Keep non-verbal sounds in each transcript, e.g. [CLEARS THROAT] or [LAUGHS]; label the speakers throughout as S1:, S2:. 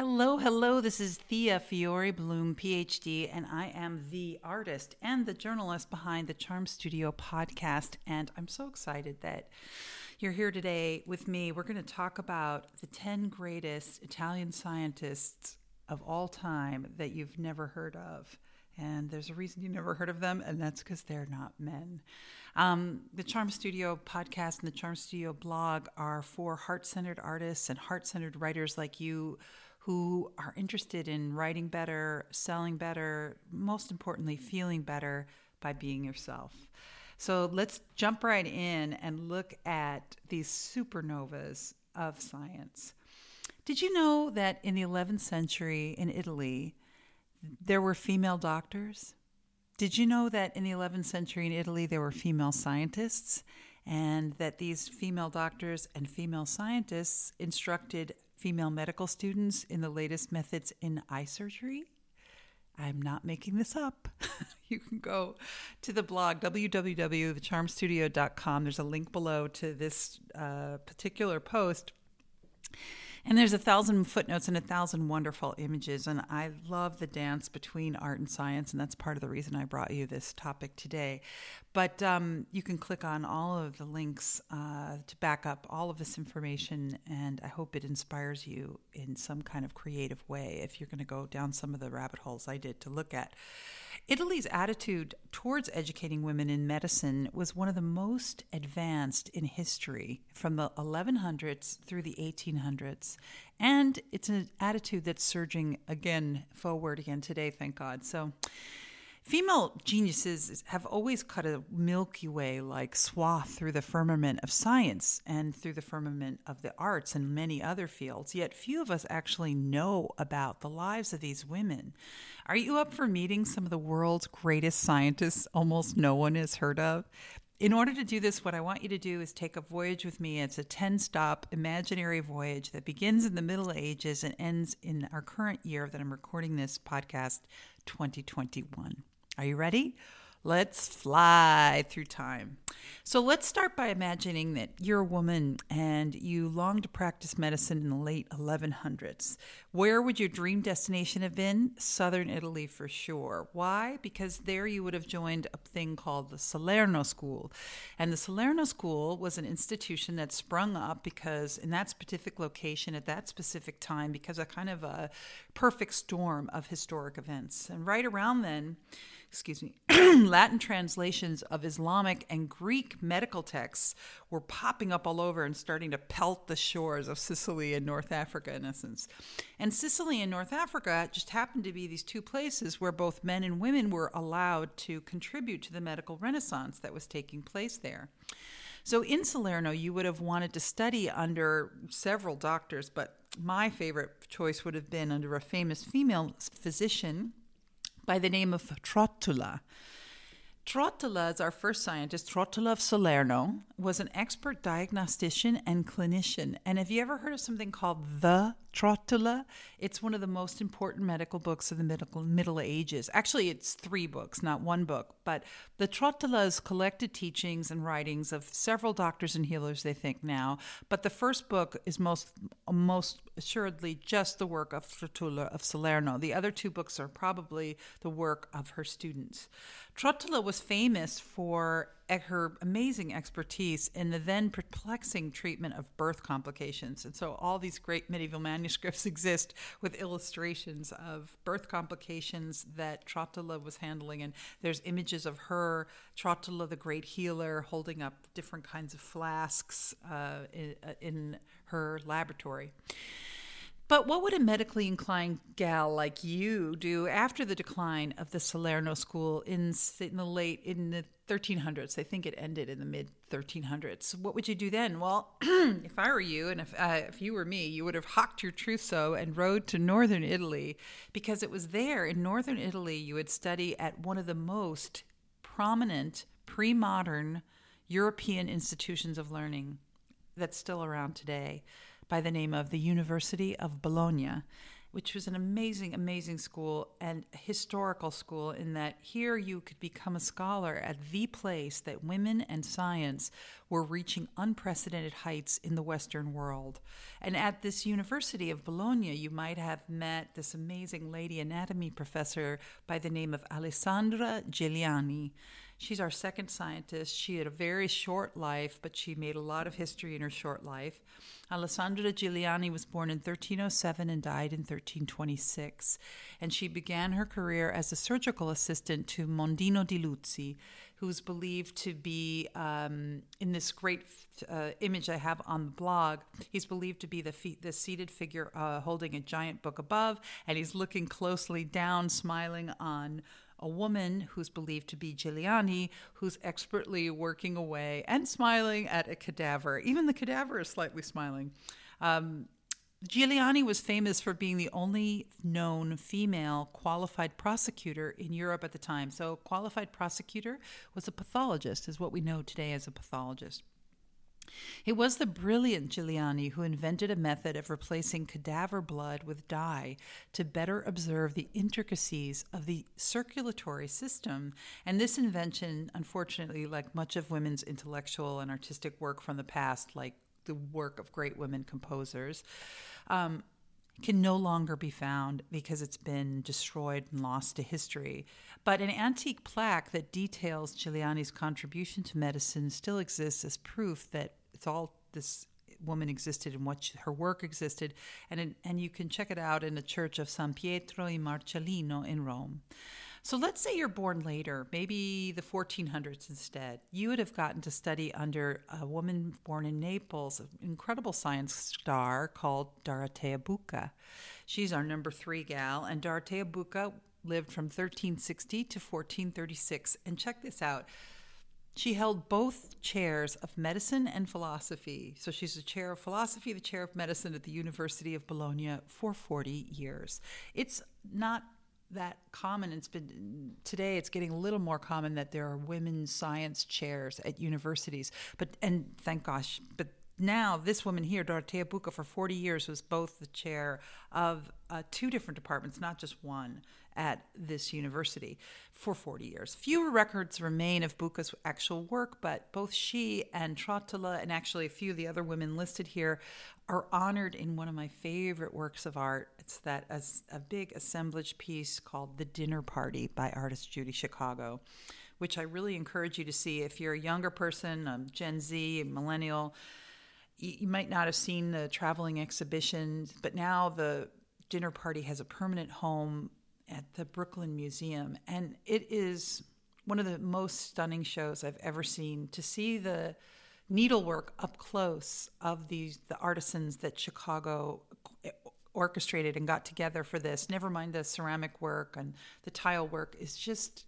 S1: Hello, hello. This is Thea Fiore Bloom, PhD, and I am the artist and the journalist behind the Charmed Studio podcast. And I'm so excited that you're here today with me. We're going to talk about the 10 greatest Italian scientists of all time that you've never heard of. And there's a reason you never heard of them, and that's because they're not men. Um, the Charmed Studio podcast and the Charmed Studio blog are for heart centered artists and heart centered writers like you who are interested in writing better, selling better, most importantly, feeling better by being yourself. So let's jump right in and look at these supernovas of science. Did you know that in the 11th century in Italy, there were female doctors? Did you know that in the 11th century in Italy, there were female scientists? And that these female doctors and female scientists instructed female medical students in the latest methods in eye surgery. I'm not making this up. [LAUGHS] you can go to the blog www.thecharmedstudio.com. There's a link below to this uh, particular post and there's a thousand footnotes and a thousand wonderful images. And I love the dance between art and science. And that's part of the reason I brought you this topic today. But um, you can click on all of the links uh, to back up all of this information. And I hope it inspires you in some kind of creative way if you're going to go down some of the rabbit holes I did to look at. Italy's attitude towards educating women in medicine was one of the most advanced in history from the 1100s through the 1800s. And it's an attitude that's surging again forward again today, thank God. So, Female geniuses have always cut a Milky Way like swath through the firmament of science and through the firmament of the arts and many other fields, yet few of us actually know about the lives of these women. Are you up for meeting some of the world's greatest scientists almost no one has heard of? In order to do this, what I want you to do is take a voyage with me. It's a 10 stop imaginary voyage that begins in the Middle Ages and ends in our current year that I'm recording this podcast, 2021. Are you ready? Let's fly through time. So let's start by imagining that you're a woman and you long to practice medicine in the late 1100s. Where would your dream destination have been? Southern Italy for sure. Why? Because there you would have joined a thing called the Salerno School. And the Salerno School was an institution that sprung up because in that specific location at that specific time, because a kind of a perfect storm of historic events. And right around then, excuse me, [CLEARS THROAT] Latin translations of Islamic and Greek medical texts were popping up all over and starting to pelt the shores of [LAUGHS] Sicily and North Africa, in essence. And Sicily and North Africa just happened to be these two places where both men and women were allowed to contribute to the medical renaissance that was taking place there. So in Salerno, you would have wanted to study under several doctors, but my favorite choice would have been under a famous female physician by the name of Trotula. Trotula is our first scientist. Trotula of Salerno was an expert diagnostician and clinician. And have you ever heard of something called the Trotula. It's one of the most important medical books of the Middle, Middle Ages. Actually, it's three books, not one book. But the Trotula is collected teachings and writings of several doctors and healers, they think now. But the first book is most, most assuredly just the work of Trotula of Salerno. The other two books are probably the work of her students. Trotula was famous for her amazing expertise in the then perplexing treatment of birth complications. And so all these great medieval [LAUGHS] manuscripts exist with illustrations of birth complications that Trotula was handling. And there's images of her, Trotula the great healer, holding up different kinds of flasks uh, in, uh, in her laboratory. But what would a medically inclined gal like you do after the decline of the Salerno school in, in the late in the 1300s? I think it ended in the mid 1300s. What would you do then? Well, [CLEARS THROAT] if I were you, and if uh, if you were me, you would have hocked your trousseau and rode to northern Italy, because it was there in northern Italy you would study at one of the most prominent pre-modern European institutions of learning that's still around today by the name of the University of Bologna. which was an amazing, amazing school and historical school in that here you could become a scholar at the place that women and science were reaching unprecedented heights in the Western world. And at this University of Bologna, you might have met this amazing lady anatomy professor by the name of Alessandra Giliani. She's our second scientist. She had a very short life, but she made a lot of history in her short life. Alessandra Giuliani was born in 1307 and died in 1326, and she began her career as a surgical assistant to Mondino di Luzzi, who's believed to be um, in this great uh, image I have on the blog. He's believed to be the, fe- the seated figure uh, holding a giant book above, and he's looking closely down, smiling on a woman who's believed to be Giuliani, who's expertly working away and smiling at a cadaver. Even the cadaver is slightly smiling. Um, Giliani was famous for being the only known female qualified prosector in Europe at the time. So, qualified prosector was a pathologist, is what we know today as a pathologist. It was the brilliant Giuliani who invented a method of replacing cadaver blood with dye to better observe the intricacies of the circulatory system. And this invention, unfortunately, like much of women's intellectual and artistic work from the past, like the work of great women composers, um, can no longer be found because it's been destroyed and lost to history. But an antique plaque that details Giuliani's contribution to medicine still exists as proof that all this woman existed and what her work existed, and and you can check it out in the Church of San Pietro in Marcellino in Rome. So let's say you're born later, maybe the 1400s instead. You would have gotten to study under a woman born in Naples, an incredible science star called Dorothea Bucca. She's our number three gal, and Dorothea Bucca lived from 1360 to 1436. And check this out. She held both chairs of medicine and philosophy. So she's the chair of philosophy, the chair of medicine at the University of Bologna for 40 years. It's not that common. It's been today. It's getting a little more common that there are women science chairs at universities. But and thank gosh. But now this woman here, Dorothea Bucca, for 40 years was both the chair of uh, two different departments, not just one, at this university for 40 years. Fewer records remain of Bucca's actual work, but both she and Trotula, and actually a few of the other women listed here, are honored in one of my favorite works of art. It's that as a big assemblage piece called The Dinner Party by artist Judy Chicago, which I really encourage you to see if you're a younger person, a Gen Z, a millennial. You might not have seen the traveling exhibition, but now the dinner party has a permanent home at the Brooklyn Museum, and it is one of the most stunning shows I've ever seen. To see the needlework up close of these the artisans that Chicago orchestrated and got together for this. Never mind the ceramic work and the tile work is just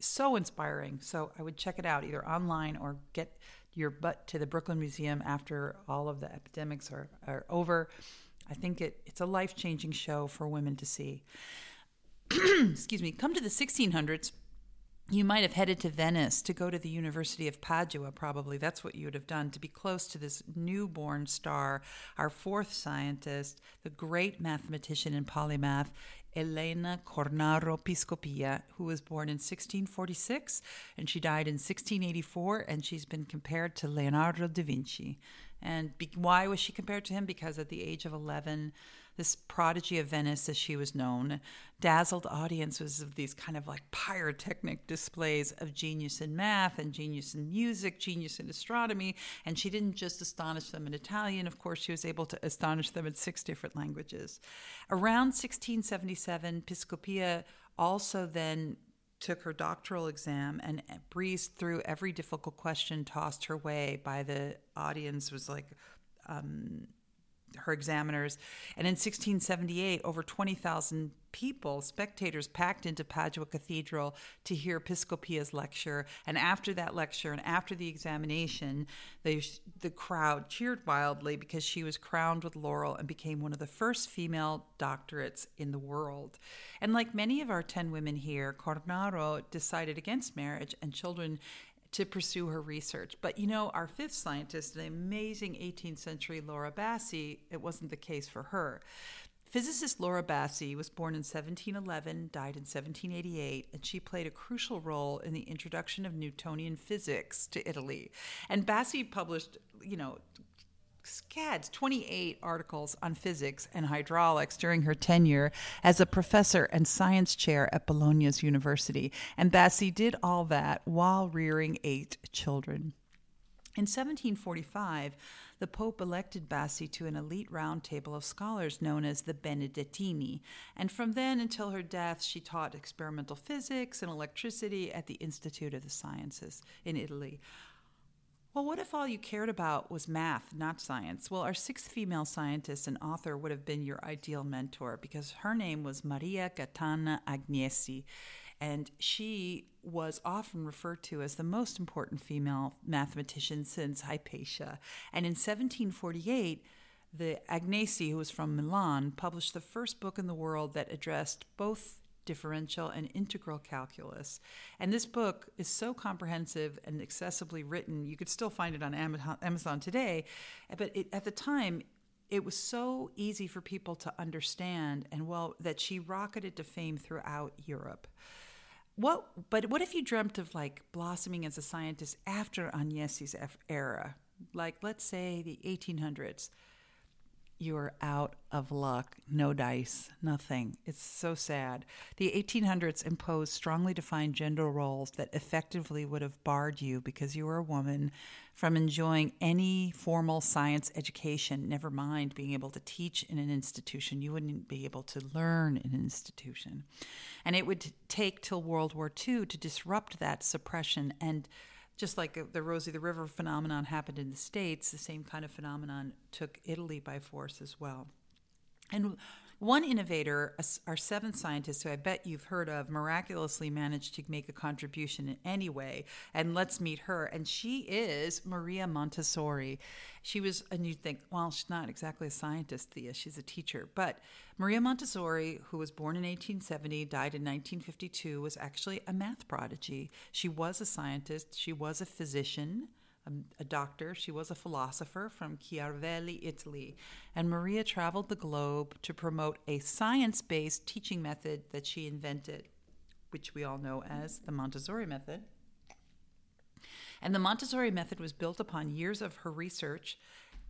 S1: so inspiring. So I would check it out either online or get your butt to the Brooklyn Museum after all of the epidemics are, are over. I think it, it's a life changing show for women to see. [CLEARS THROAT] excuse me, come to the 1600s, you might have headed to Venice to go to the University of Padua, probably. That's what you would have done to be close to this newborn star, our fourth scientist, the great mathematician and polymath, Elena Cornaro Piscopia, who was born in 1646 and she died in 1684, and she's been compared to Leonardo da Vinci. And be- why was she compared to him? Because at the age of 11, this prodigy of Venice, as she was known, dazzled audiences of these kind of like pyrotechnic displays of genius in math and genius in music, genius in astronomy. And she didn't just astonish them in Italian, of course, she was able to astonish them in six different languages. Around 1677, Piscopia also then took her doctoral exam and breezed through every difficult question tossed her way by the audience was like um, her examiners. And in 1678, over 20,000 people, spectators, packed into Padua Cathedral to hear Piscopia's lecture. And after that lecture and after the examination, they, the crowd cheered wildly because she was crowned with laurel and became one of the first female doctorates in the world. And like many of our 10 women here, Cornaro decided against marriage and children to pursue her research. But you know, our fifth scientist, the amazing 18th century Laura Bassi, it wasn't the case for her. Physicist Laura Bassi was born in 1711, died in 1788, and she played a crucial role in the introduction of Newtonian physics to Italy. And Bassi published, you know, scads 28 articles on physics and hydraulics during her tenure as a professor and science chair at Bologna's University. And Bassi did all that while rearing eight children. In 1745, the Pope elected Bassi to an elite round table of scholars known as the Benedettini, and from then until her death, she taught experimental physics and electricity at the Institute of the Sciences in Italy. Well, what if all you cared about was math, not science? Well, our sixth female scientist and author would have been your ideal mentor because her name was Maria Gaetana Agnesi, and she was often referred to as the most important female mathematician since Hypatia. And in 1748, the Agnesi, who was from Milan, published the first book in the world that addressed both differential and integral calculus. And this book is so comprehensive and accessibly written. You could still find it on Amazon today, but it, at the time, it was so easy for people to understand and well that she rocketed to fame throughout Europe. What but what if you dreamt of like blossoming as a scientist after Agnesi's era? Like let's say the 1800s you're out of luck. No dice, nothing. It's so sad. The 1800s imposed strongly defined gender roles that effectively would have barred you because you were a woman from enjoying any formal science education, never mind being able to teach in an institution. You wouldn't be able to learn in an institution. And it would take till World War II to disrupt that suppression and just like uh, the Rosie the Riveter phenomenon happened in the States, the same kind of phenomenon took Italy by force as well. And one innovator, our seventh scientist, who I bet you've heard of, miraculously managed to make a contribution in any way. And let's meet her. And she is Maria Montessori. She was, and you'd think, well, she's not exactly a scientist, Thea, she's a teacher. But Maria Montessori, who was born in 1870, died in 1952, was actually a math prodigy. She was a scientist, she was a physician a, doctor. She was a philosopher from Chiavari, Italy. And Maria traveled the globe to promote a science based teaching method that she invented, which we all know as the Montessori method. And the Montessori method was built upon years of her research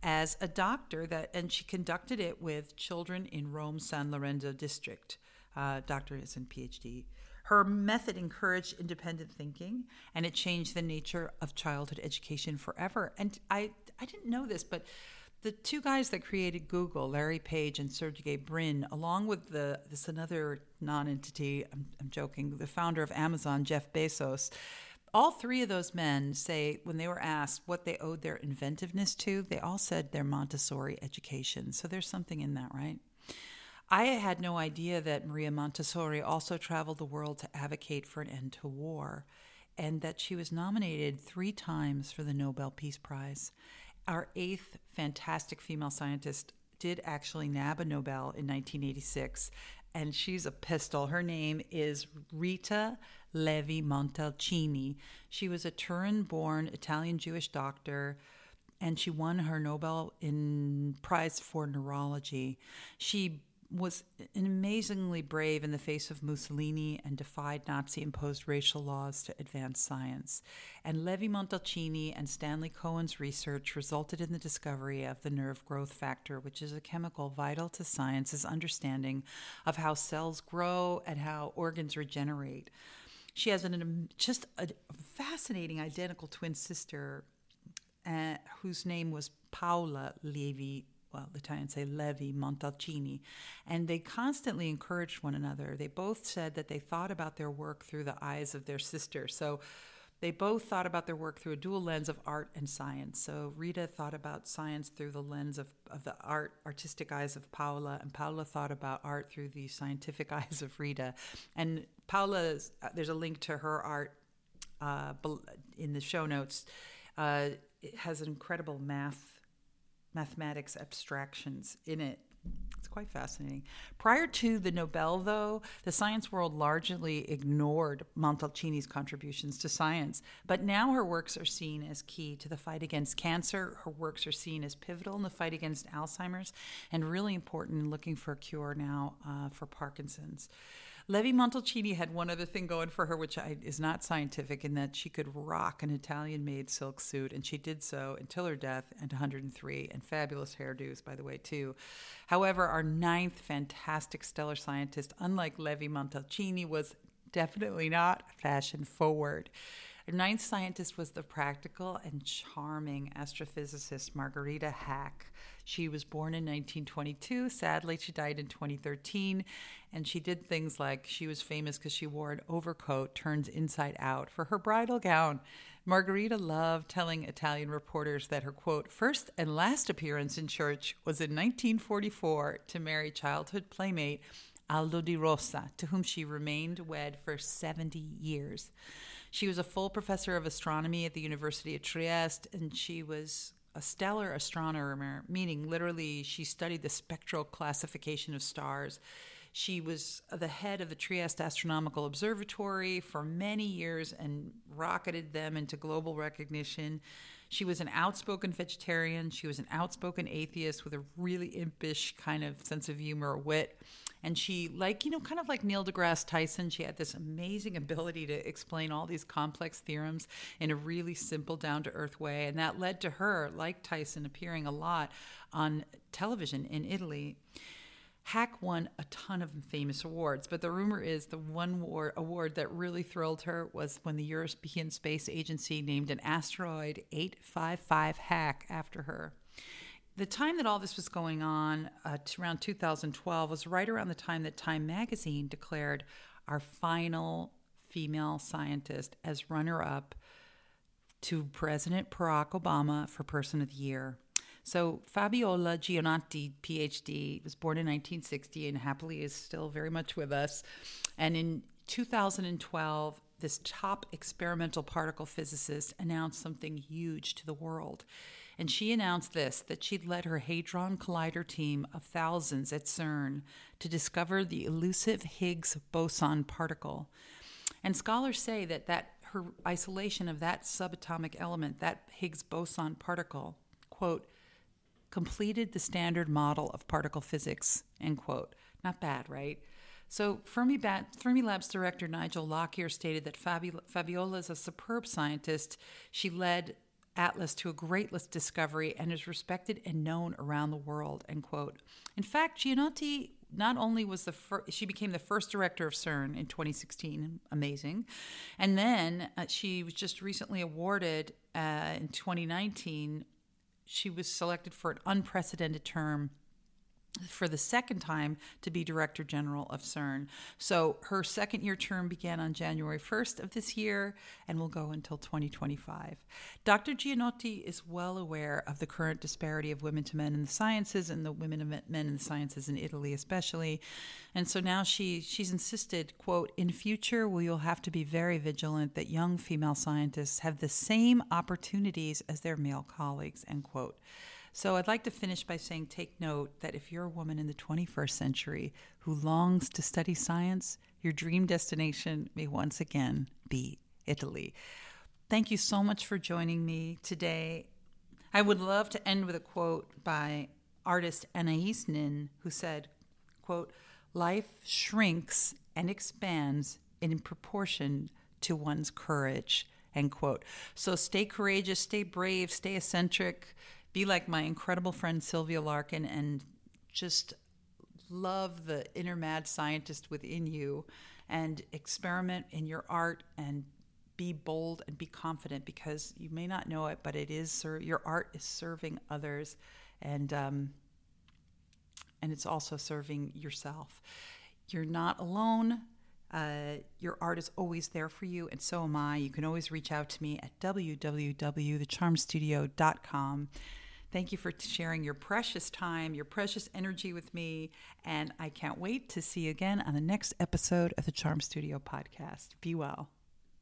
S1: as a doctor that and she conducted it with children in Rome San Lorenzo district. Uh, doctor is in PhD. Her method encouraged independent thinking and it changed the nature of childhood education forever. And I, I didn't know this, but the two guys that created Google, Larry Page and Sergey Brin, along with the this another non-entity, I'm, I'm joking, the founder of Amazon, Jeff Bezos, all three of those men say when they were asked what they owed their inventiveness to, they all said their Montessori education. So there's something in that, right? I had no idea that Maria Montessori also traveled the world to advocate for an end to war and that she was nominated three times for the Nobel Peace Prize. Our eighth fantastic female scientist did actually nab a Nobel in 1986, and she's a pistol. Her name is Rita Levi Montalcini. She was a Turin born Italian Jewish doctor and she won her Nobel in prize for neurology. She was amazingly brave in the face of Mussolini and defied Nazi imposed racial laws to advance science. And Levi Montalcini and Stanley Cohen's research resulted in the discovery of the nerve growth factor, which is a chemical vital to science's understanding of how cells grow and how organs regenerate. She has an, just a fascinating identical twin sister uh, whose name was Paola Levi well, the Italians say Levi Montalcini, and they constantly encouraged one another. They both said that they thought about their work through the eyes of their sister. So they both thought about their work through a dual lens of art and science. So Rita thought about science through the lens of, of the art, artistic eyes of Paola, and Paola thought about art through the scientific [LAUGHS] eyes of Rita. And Paola, uh, there's a link to her art uh, in the show notes. Uh, it has an incredible math mathematics abstractions in it It's quite fascinating. Prior to the Nobel, though, the science world largely ignored Montalcini's contributions to science. But now her works are seen as key to the fight against cancer. Her works are seen as pivotal in the fight against Alzheimer's and really important in looking for a cure now uh, for Parkinson's. Levi Montalcini had one other thing going for her, which I, is not scientific, in that she could rock an Italian made silk suit, and she did so until her death at 103, and fabulous hairdos, by the way, too. However, our ninth fantastic stellar scientist, unlike Levi Montalcini, was definitely not fashion forward. Our ninth scientist was the practical and charming astrophysicist Margherita Hack. She was born in 1922. Sadly, she died in 2013. And she did things like she was famous because she wore an overcoat turned inside out for her bridal gown. Margherita loved telling Italian reporters that her quote, first and last appearance in church was in 1944 to marry childhood playmate Aldo di Rosa, to whom she remained wed for 70 years. She was a full professor of astronomy at the University of Trieste, and she was a stellar astronomer, meaning literally she studied the spectral classification of stars. She was the head of the Trieste Astronomical Observatory for many years and rocketed them into global recognition. She was an outspoken vegetarian. She was an outspoken atheist with a really impish kind of sense of humor, or wit. And she, like, you know, kind of like Neil deGrasse Tyson, she had this amazing ability to explain all these complex theorems in a really simple, down to earth way. And that led to her, like Tyson, appearing a lot on television in Italy. Hack won a ton of famous awards, but the rumor is the one war- award that really thrilled her was when the European Space Agency named an asteroid 855 Hack after her. The time that all this was going on, uh, around 2012, was right around the time that Time magazine declared our final female scientist as runner up to President Barack Obama for Person of the Year. So Fabiola Gianotti, PhD, was born in 1960 and happily is still very much with us. And in 2012, this top experimental particle physicist announced something huge to the world. And she announced this that she'd led her Hadron Collider team of thousands at CERN to discover the elusive Higgs boson particle. And scholars say that, that her isolation of that subatomic element, that Higgs boson particle, quote, completed the standard model of particle physics, end quote. Not bad, right? So Fermi, Labs director Nigel Lockyer stated that Fabi- Fabiola is a superb scientist. She led Atlas to a great discovery and is respected and known around the world, end quote. In fact, Gianotti not only was the first, she became the first director of CERN in 2016, amazing, and then uh, she was just recently awarded uh, in 2019 she was selected for an unprecedented term for the second time to be Director General of CERN. So her second year term began on January 1st of this year and will go until 2025. Dr. Gianotti is well aware of the current disparity of women to men in the sciences and the women men in the sciences in Italy especially. And so now she she's insisted, quote, in future we will have to be very vigilant that young female scientists have the same opportunities as their male colleagues, end quote. So I'd like to finish by saying take note that if you're a woman in the 21st century who longs to study science, your dream destination may once again be Italy. Thank you so much for joining me today. I would love to end with a quote by artist Anais Nin, who said, quote, Life shrinks and expands in proportion to one's courage, end quote. So stay courageous, stay brave, stay eccentric, be like my incredible friend Sylvia Larkin and just love the inner mad scientist within you and experiment in your art and be bold and be confident because you may not know it, but it is your art is serving others, and um, and it's also serving yourself. You're not alone. Uh, your art is always there for you, and so am I. You can always reach out to me at www.thecharmedstudio.com. Thank you for sharing your precious time, your precious energy with me. And I can't wait to see you again on the next episode of the Charmed Studio podcast. Be well.